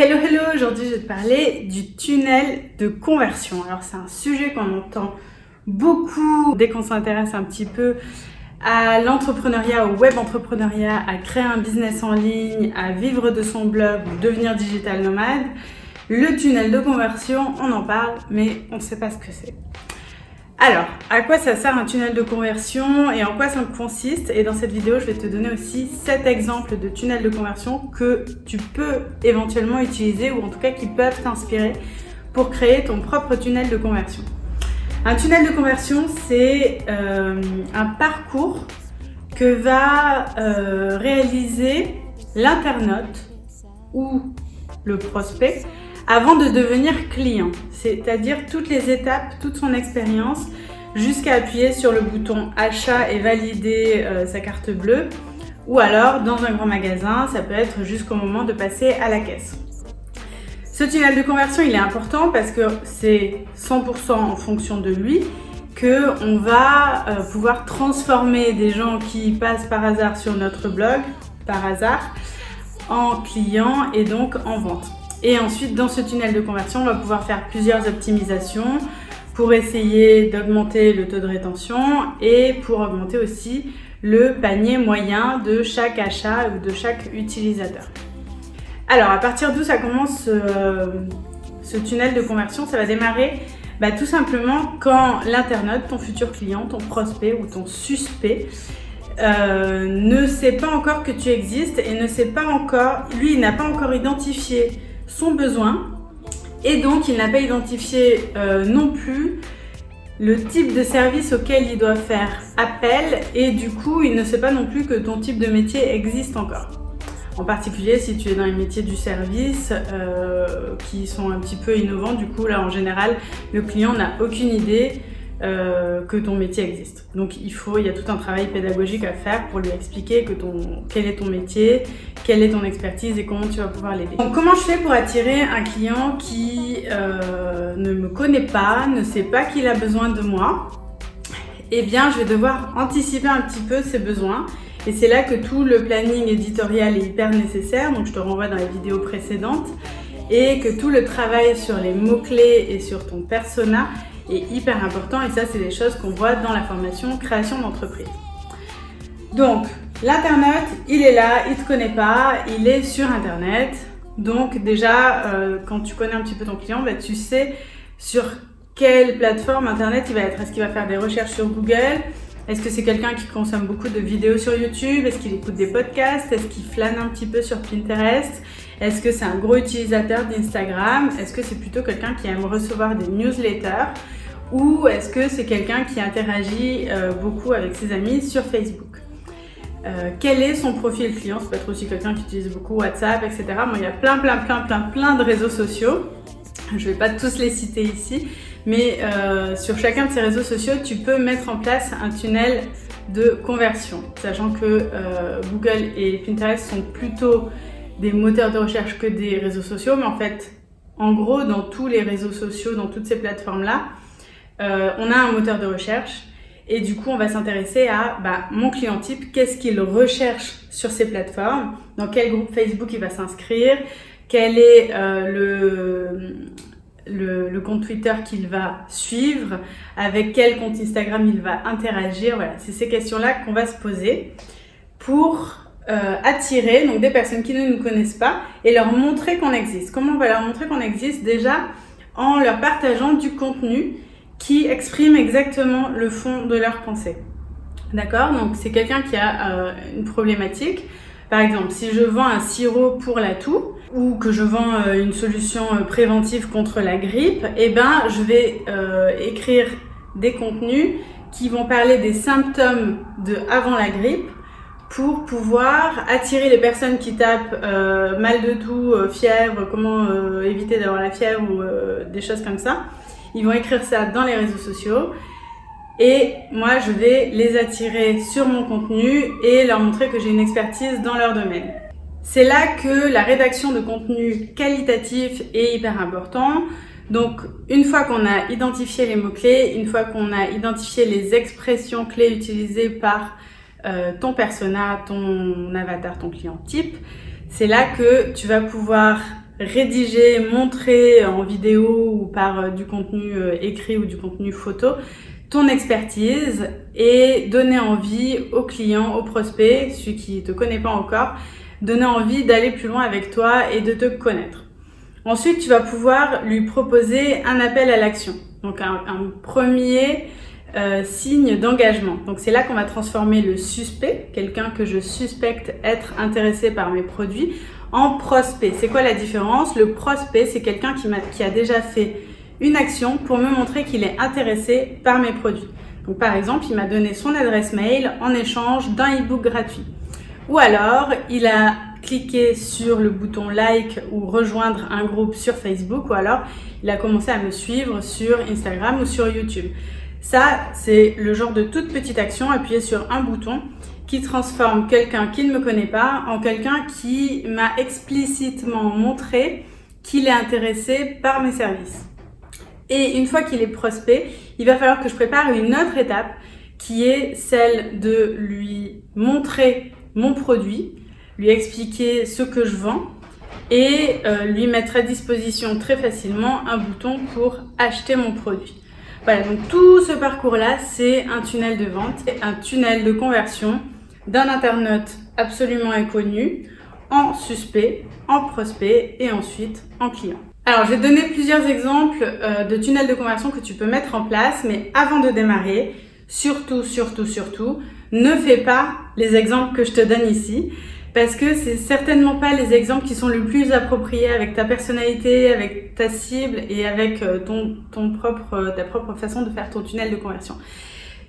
Hello hello, aujourd'hui je vais te parler du tunnel de conversion. Alors c'est un sujet qu'on entend beaucoup dès qu'on s'intéresse un petit peu à l'entrepreneuriat, au web entrepreneuriat, à créer un business en ligne, à vivre de son blog ou devenir digital nomade. Le tunnel de conversion, on en parle, mais on ne sait pas ce que c'est. Alors, à quoi ça sert un tunnel de conversion et en quoi ça consiste? Et dans cette vidéo, je vais te donner aussi 7 exemples de tunnels de conversion que tu peux éventuellement utiliser ou en tout cas qui peuvent t'inspirer pour créer ton propre tunnel de conversion. Un tunnel de conversion, c'est euh, un parcours que va euh, réaliser l'internaute ou le prospect avant de devenir client, c'est-à-dire toutes les étapes, toute son expérience, jusqu'à appuyer sur le bouton achat et valider euh, sa carte bleue, ou alors dans un grand magasin, ça peut être jusqu'au moment de passer à la caisse. Ce tunnel de conversion, il est important parce que c'est 100% en fonction de lui que on va euh, pouvoir transformer des gens qui passent par hasard sur notre blog, par hasard, en clients et donc en vente. Et ensuite, dans ce tunnel de conversion, on va pouvoir faire plusieurs optimisations pour essayer d'augmenter le taux de rétention et pour augmenter aussi le panier moyen de chaque achat ou de chaque utilisateur. Alors, à partir d'où ça commence euh, ce tunnel de conversion Ça va démarrer bah, tout simplement quand l'internaute, ton futur client, ton prospect ou ton suspect, euh, ne sait pas encore que tu existes et ne sait pas encore, lui, il n'a pas encore identifié son besoin et donc il n'a pas identifié euh, non plus le type de service auquel il doit faire appel et du coup il ne sait pas non plus que ton type de métier existe encore. En particulier si tu es dans les métiers du service euh, qui sont un petit peu innovants, du coup là en général le client n'a aucune idée euh, que ton métier existe. Donc il faut, il y a tout un travail pédagogique à faire pour lui expliquer que ton, quel est ton métier, quelle est ton expertise et comment tu vas pouvoir l'aider. Donc comment je fais pour attirer un client qui euh, ne me connaît pas, ne sait pas qu'il a besoin de moi? Eh bien, je vais devoir anticiper un petit peu ses besoins. Et c'est là que tout le planning éditorial est hyper nécessaire. Donc je te renvoie dans les vidéos précédentes et que tout le travail sur les mots-clés et sur ton persona est hyper important et ça c'est des choses qu'on voit dans la formation création d'entreprise. Donc l'internet, il est là, il te connaît pas, il est sur internet. Donc déjà euh, quand tu connais un petit peu ton client, bah, tu sais sur quelle plateforme internet il va être. Est-ce qu'il va faire des recherches sur Google? Est-ce que c'est quelqu'un qui consomme beaucoup de vidéos sur YouTube? Est-ce qu'il écoute des podcasts? Est-ce qu'il flâne un petit peu sur Pinterest? Est-ce que c'est un gros utilisateur d'Instagram? Est-ce que c'est plutôt quelqu'un qui aime recevoir des newsletters? Ou est-ce que c'est quelqu'un qui interagit euh, beaucoup avec ses amis sur Facebook? Euh, quel est son profil client? Ça peut être aussi quelqu'un qui utilise beaucoup WhatsApp, etc. Il y a plein, plein, plein, plein, plein de réseaux sociaux. Je ne vais pas tous les citer ici, mais euh, sur chacun de ces réseaux sociaux, tu peux mettre en place un tunnel de conversion, sachant que Google et Pinterest sont plutôt des moteurs de recherche que des réseaux sociaux, mais en fait, en gros, dans tous les réseaux sociaux, dans toutes ces plateformes-là, euh, on a un moteur de recherche et du coup on va s'intéresser à bah, mon client type, qu'est-ce qu'il recherche sur ces plateformes, dans quel groupe Facebook il va s'inscrire, quel est euh, le, compte Twitter qu'il va suivre, avec quel compte Instagram il va interagir. C'est ces questions-là qu'on va se poser pour euh, attirer donc des personnes qui ne nous connaissent pas et leur montrer qu'on existe. Comment on va leur montrer qu'on existe? Déjà en leur partageant du contenu qui expriment exactement le fond de leur pensée. D'accord? Donc c'est quelqu'un qui a euh, une problématique. Par exemple, si je vends un sirop pour la toux ou que je vends euh, une solution euh, préventive contre la grippe, eh ben je vais écrire des contenus qui vont parler des symptômes de avant la grippe pour pouvoir attirer les personnes qui tapent mal de toux, fièvre, comment éviter d'avoir la fièvre ou des choses comme ça ils vont écrire ça dans les réseaux sociaux. Et moi, je vais les attirer sur mon contenu et leur montrer que j'ai une expertise dans leur domaine. C'est là que la rédaction de contenu qualitatif est hyper important. Donc, une fois qu'on a identifié les mots-clés, une fois qu'on a identifié les expressions clés utilisées par euh, ton persona, ton avatar, ton client type, c'est là que tu vas pouvoir rédiger, montrer en vidéo ou par euh, du contenu euh, écrit ou du contenu photo ton expertise et donner envie au client, au prospect, celui qui ne te connaît pas encore, donner envie d'aller plus loin avec toi et de te connaître. Ensuite, tu vas pouvoir lui proposer un appel à l'action. Donc un, premier euh, signe d'engagement. Donc c'est là qu'on va transformer le suspect, quelqu'un que je suspecte être intéressé par mes produits, en prospect. C'est quoi la différence? Le prospect, c'est quelqu'un qui, a déjà fait une action pour me montrer qu'il est intéressé par mes produits. Donc par exemple, il m'a donné son adresse mail en échange d'un e-book gratuit. Ou alors, il a cliqué sur le bouton like ou rejoindre un groupe sur Facebook ou alors il a commencé à me suivre sur Instagram ou sur YouTube. Ça, c'est le genre de toute petite action appuyée sur un bouton qui transforme quelqu'un qui ne me connaît pas en quelqu'un qui m'a explicitement montré qu'il est intéressé par mes services. Et une fois qu'il est prospect, il va falloir que je prépare une autre étape qui est celle de lui montrer mon produit, lui expliquer ce que je vends et euh, lui mettre à disposition très facilement un bouton pour acheter mon produit. Voilà, donc tout ce parcours-là, c'est un tunnel de vente, un tunnel de conversion d'un internaute absolument inconnu en suspect, en prospect et ensuite en client. Alors, te donner plusieurs exemples euh, de tunnels de conversion que tu peux mettre en place, mais avant de démarrer, surtout, surtout, surtout, ne fais pas les exemples que je te donne ici, parce que c'est certainement pas les exemples qui sont le plus appropriés avec ta personnalité, avec ta cible et avec euh, ton, ton propre, ta propre façon de faire ton tunnel de conversion.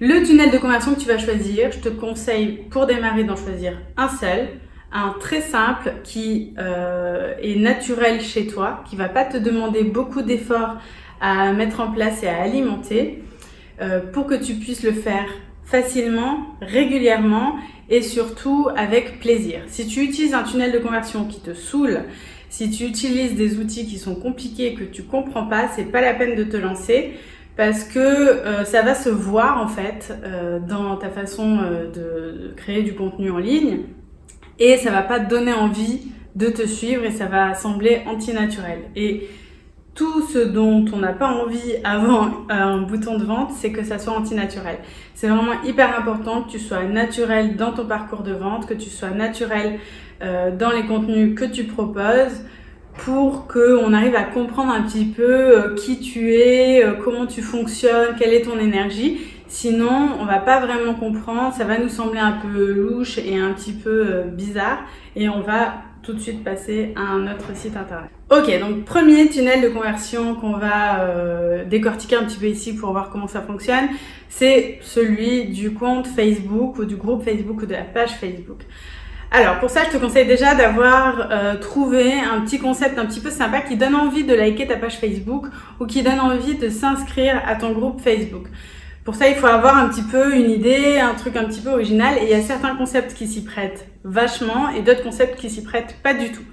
Le tunnel de conversion que tu vas choisir, je te conseille pour démarrer d'en choisir un seul un très simple qui euh, est naturel chez toi, qui va pas te demander beaucoup d'efforts à mettre en place et à alimenter euh, pour que tu puisses le faire facilement, régulièrement et surtout avec plaisir. Si tu utilises un tunnel de conversion qui te saoule, si tu utilises des outils qui sont compliqués et que tu comprends pas, c'est pas la peine de te lancer parce que euh, ça va se voir en fait dans ta façon de créer du contenu en ligne et ça va pas te donner envie de te suivre et ça va sembler antinaturel. Et tout ce dont on n'a pas envie avant un bouton de vente, c'est que ça soit antinaturel. C'est vraiment hyper important que tu sois naturel dans ton parcours de vente, que tu sois naturel euh, dans les contenus que tu proposes pour qu'on arrive à comprendre un petit peu euh, qui tu es, euh, comment tu fonctionnes, quelle est ton énergie Sinon, on va pas vraiment comprendre, ça va nous sembler un peu louche et un petit peu euh, bizarre et on va tout de suite passer à un autre site internet. Ok, donc premier tunnel de conversion qu'on va décortiquer un petit peu ici pour voir comment ça fonctionne, c'est celui du compte Facebook ou du groupe Facebook ou de la page Facebook. Alors pour ça, je te conseille déjà d'avoir euh, trouvé un petit concept un petit peu sympa qui donne envie de liker ta page Facebook ou qui donne envie de s'inscrire à ton groupe Facebook. Pour ça, il faut avoir un petit peu une idée, un truc un petit peu original. Et il y a certains concepts qui s'y prêtent vachement et d'autres concepts qui s'y prêtent pas du tout.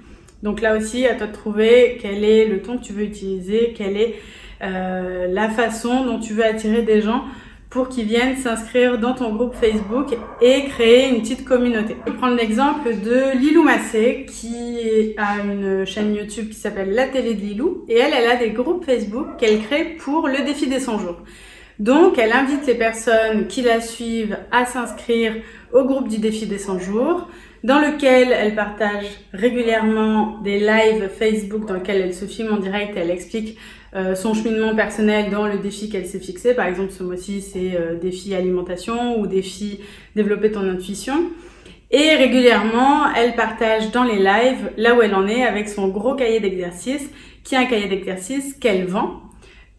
Donc là aussi, à toi de trouver quel est le ton que tu veux utiliser, quelle est euh, la façon dont tu veux attirer des gens pour qu'ils viennent s'inscrire dans ton groupe Facebook et créer une petite communauté. Je vais prendre l'exemple de Lilou Massé qui a une chaîne YouTube qui s'appelle La télé de Lilou et elle, elle a des groupes Facebook qu'elle crée pour le défi des 100 jours. Donc, elle invite les personnes qui la suivent à s'inscrire au groupe du défi des 100 jours, dans lequel elle partage régulièrement des lives Facebook dans lesquels elle se filme en direct et elle explique euh, son cheminement personnel dans le défi qu'elle s'est fixé. Par exemple, ce mois-ci, c'est euh, défi alimentation ou défi développer ton intuition. Et régulièrement, elle partage dans les lives là où elle en est avec son gros cahier d'exercices, qui est un cahier d'exercices qu'elle vend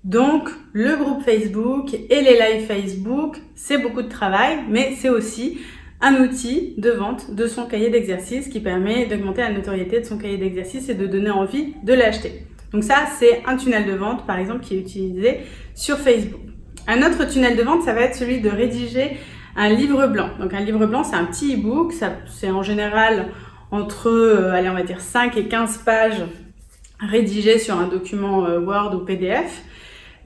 donc, le groupe Facebook et les lives Facebook, c'est beaucoup de travail, mais c'est aussi un outil de vente de son cahier d'exercice qui permet d'augmenter la notoriété de son cahier d'exercice et de donner envie de l'acheter. Donc ça, c'est un tunnel de vente, par exemple, qui est utilisé sur Facebook. Un autre tunnel de vente, ça va être celui de rédiger un livre blanc. Donc un livre blanc, c'est un petit e-book, c'est en général entre, euh, allez, on va dire 5 et 15 pages rédigées sur un document euh, Word ou PDF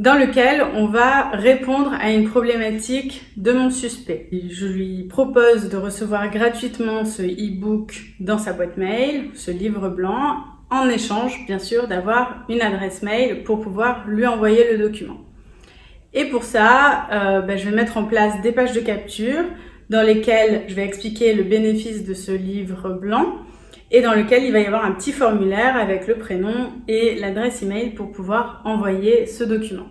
dans lequel on va répondre à une problématique de mon suspect. Je lui propose de recevoir gratuitement ce e-book dans sa boîte mail, ce livre blanc, en échange, bien sûr, d'avoir une adresse mail pour pouvoir lui envoyer le document. Et pour ça, euh, ben, je vais mettre en place des pages de capture dans lesquelles je vais expliquer le bénéfice de ce livre blanc et dans lequel il va y avoir un petit formulaire avec le prénom et l'adresse email pour pouvoir envoyer ce document.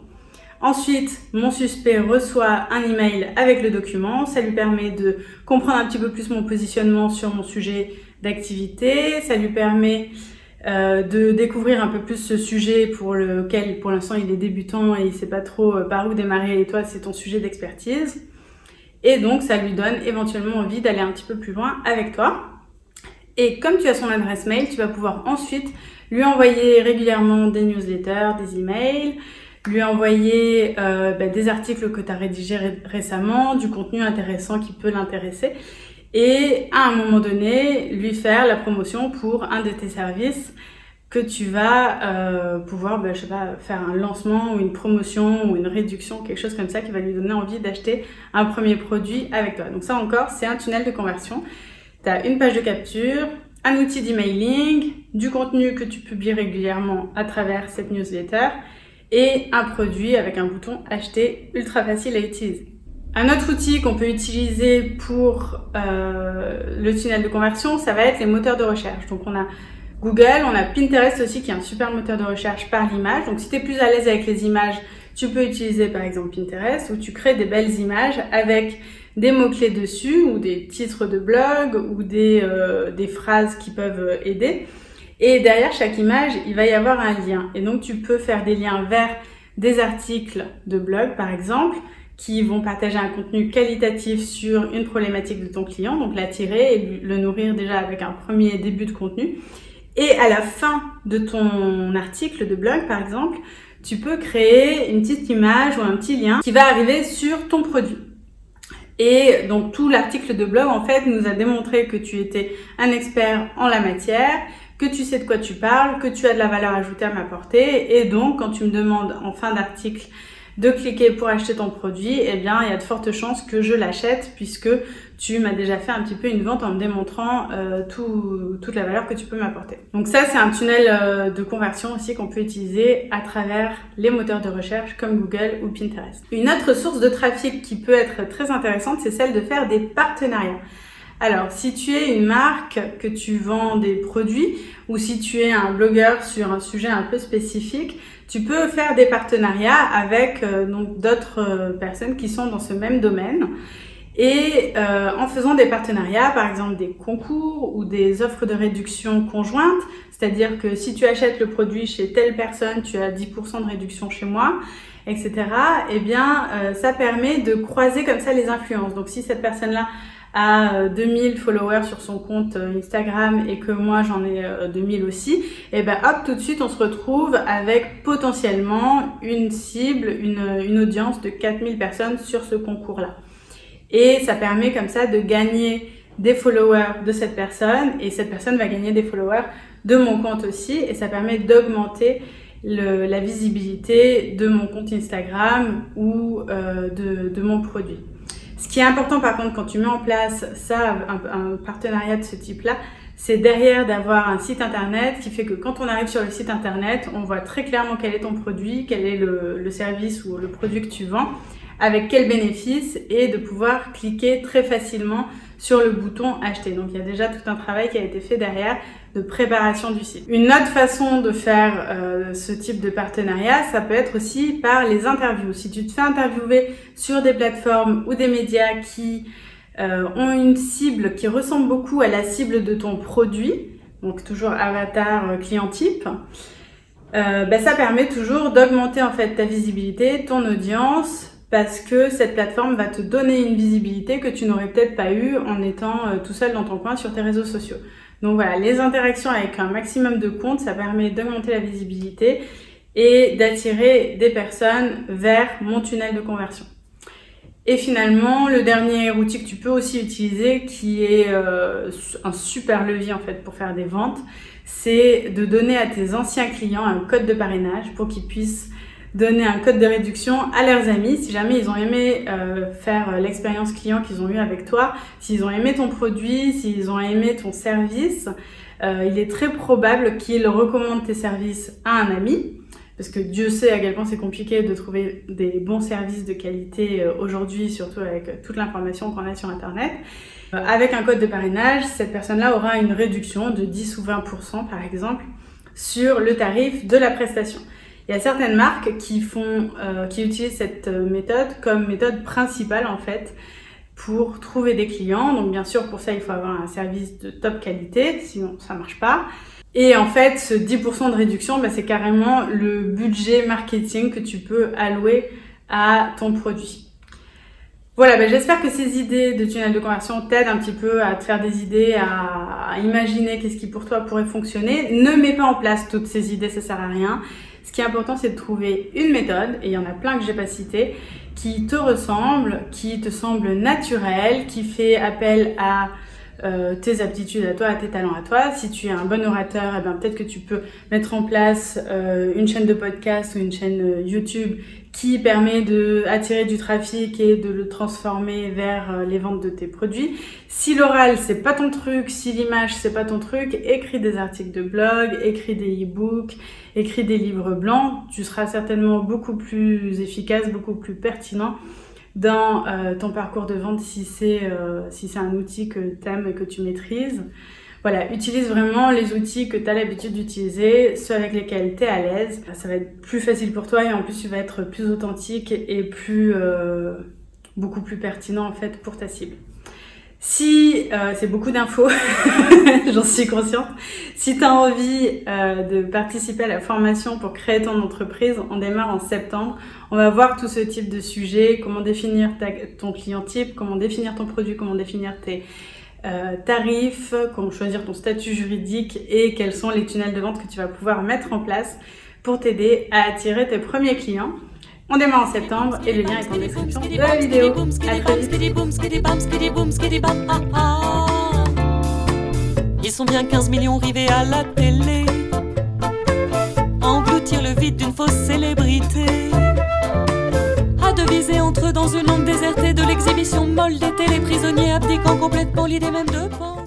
Ensuite, mon suspect reçoit un email avec le document. Ça lui permet de comprendre un petit peu plus mon positionnement sur mon sujet d'activité. Ça lui permet euh, de découvrir un peu plus ce sujet pour lequel, pour l'instant, il est débutant et il sait pas trop euh, par où démarrer. Et toi, c'est ton sujet d'expertise. Et donc, ça lui donne éventuellement envie d'aller un petit peu plus loin avec toi. Et comme tu as son adresse mail, tu vas pouvoir ensuite lui envoyer régulièrement des newsletters, des emails, lui envoyer euh, bah, des articles que tu as rédigés récemment, du contenu intéressant qui peut l'intéresser, et à un moment donné, lui faire la promotion pour un de tes services que tu vas euh, pouvoir, bah, je sais pas, faire un lancement ou une promotion ou une réduction, quelque chose comme ça qui va lui donner envie d'acheter un premier produit avec toi. Donc ça encore, c'est un tunnel de conversion. Tu as une page de capture, un outil d'emailing, du contenu que tu publies régulièrement à travers cette newsletter et un produit avec un bouton acheter ultra facile à utiliser. Un autre outil qu'on peut utiliser pour euh, le tunnel de conversion, ça va être les moteurs de recherche. Donc on a Google, on a Pinterest aussi qui est un super moteur de recherche par l'image. Donc si tu es plus à l'aise avec les images, tu peux utiliser par exemple Pinterest où tu crées des belles images avec des mots-clés dessus ou des titres de blog ou des, euh, des phrases qui peuvent aider. Et derrière chaque image, il va y avoir un lien. Et donc, tu peux faire des liens vers des articles de blog, par exemple, qui vont partager un contenu qualitatif sur une problématique de ton client, donc l'attirer et le nourrir déjà avec un premier début de contenu. Et à la fin de ton article de blog, par exemple, tu peux créer une petite image ou un petit lien qui va arriver sur ton produit. Et donc tout l'article de blog, en fait, nous a démontré que tu étais un expert en la matière, que tu sais de quoi tu parles, que tu as de la valeur ajoutée à m'apporter. Et donc, quand tu me demandes en fin d'article de cliquer pour acheter ton produit, eh bien, il y a de fortes chances que je l'achète puisque tu m'as déjà fait un petit peu une vente en me démontrant euh, tout, toute la valeur que tu peux m'apporter. Donc ça, c'est un tunnel euh, de conversion aussi qu'on peut utiliser à travers les moteurs de recherche comme Google ou Pinterest. Une autre source de trafic qui peut être très intéressante, c'est celle de faire des partenariats. Alors, si tu es une marque, que tu vends des produits, ou si tu es un blogueur sur un sujet un peu spécifique, tu peux faire des partenariats avec euh, d'autres euh, personnes qui sont dans ce même domaine. Et euh, en faisant des partenariats, par exemple des concours ou des offres de réduction conjointes, c'est-à-dire que si tu achètes le produit chez telle personne, tu as 10% de réduction chez moi, etc. Eh bien, ça permet de croiser comme ça les influences. Donc, si cette personne-là à 2000 euh, followers sur son compte euh, Instagram et que moi j'en ai 2000 euh, aussi, et ben hop, tout de suite on se retrouve avec potentiellement une cible, une, une audience de 4000 personnes sur ce concours-là. Et ça permet comme ça de gagner des followers de cette personne et cette personne va gagner des followers de mon compte aussi et ça permet d'augmenter la visibilité de mon compte Instagram ou de, de mon produit. Ce qui est important par contre quand tu mets en place ça, un, partenariat de ce type-là, c'est derrière d'avoir un site internet qui fait que quand on arrive sur le site internet, on voit très clairement quel est ton produit, quel est le, service ou le produit que tu vends, avec quel bénéfice et de pouvoir cliquer très facilement sur le bouton acheter. Donc il y a déjà tout un travail qui a été fait derrière de préparation du site. Une autre façon de faire euh, ce type de partenariat, ça peut être aussi par les interviews. Si tu te fais interviewer sur des plateformes ou des médias qui euh, ont une cible qui ressemble beaucoup à la cible de ton produit, donc toujours avatar euh, client type, ben, ça permet toujours d'augmenter en fait ta visibilité, ton audience, parce que cette plateforme va te donner une visibilité que tu n'aurais peut-être pas eu en étant tout seul dans ton coin sur tes réseaux sociaux. Donc voilà, les interactions avec un maximum de comptes, ça permet d'augmenter la visibilité et d'attirer des personnes vers mon tunnel de conversion. Et finalement, le dernier outil que tu peux aussi utiliser, qui est euh, un super levier en fait pour faire des ventes, c'est de donner à tes anciens clients un code de parrainage pour qu'ils puissent donner un code de réduction à leurs amis si jamais ils ont aimé euh, faire l'expérience client qu'ils ont eu avec toi, s'ils ont aimé ton produit, s'ils ont aimé ton service. euh, il est très probable qu'il recommande tes services à un ami. Parce que Dieu sait à quel point c'est compliqué de trouver des bons services de qualité euh, aujourd'hui, surtout avec toute l'information qu'on a sur Internet. Euh, avec un code de parrainage, cette personne-là aura une réduction de 10 ou 20% par exemple sur le tarif de la prestation. Il y a certaines marques qui font, euh, qui utilisent cette méthode comme méthode principale en fait pour trouver des clients. Donc bien sûr pour ça il faut avoir un service de top qualité, sinon ça marche pas. Et en fait ce 10% de réduction, bah, c'est carrément le budget marketing que tu peux allouer à ton produit. Voilà, ben j'espère que ces idées de tunnel de conversion t'aident un petit peu à te faire des idées, à, imaginer qu'est-ce qui pour toi pourrait fonctionner. Ne mets pas en place toutes ces idées, ça sert à rien. Ce qui est important, c'est de trouver une méthode, et il y en a plein que j'ai pas citées, qui te ressemble, qui te semble naturelle, qui fait appel à euh, tes aptitudes à toi, tes talents à toi. Si tu es un bon orateur, eh ben, peut-être que tu peux mettre en place euh, une chaîne de podcast ou une chaîne euh, YouTube qui permet de attirer du trafic et de le transformer vers les ventes de tes produits. Si l'oral c'est pas ton truc, si l'image c'est pas ton truc, écris des articles de blog, écris des e-books, écris des livres blancs. Tu seras certainement beaucoup plus efficace, beaucoup plus pertinent dans euh, ton parcours de vente si c'est euh, si un outil que tu aimes et que tu maîtrises. Voilà, utilise vraiment les outils que tu as l'habitude d'utiliser, ceux avec lesquels tu es à l'aise. Ça va être plus facile pour toi et en plus tu vas être plus authentique et plus euh, beaucoup plus pertinent en fait pour ta cible. Si euh, c'est beaucoup d'infos, j'en suis consciente. Si tu as envie euh, de participer à la formation pour créer ton entreprise, on démarre en septembre. On va voir tout ce type de sujet, comment définir ton client type, comment définir ton produit, comment définir tes euh, tarifs, comment choisir ton statut juridique et quels sont les tunnels de vente que tu vas pouvoir mettre en place pour t'aider à attirer tes premiers clients. On démarre en septembre et le lien est en description de la vidéo. Ils sont bien 15 millions rivés à la télé. Engloutir le vide d'une fausse célébrité. À deviser entre eux dans une onde désertée de l'exhibition molle des téléprisonniers abdiquant complètement l'idée même de penser.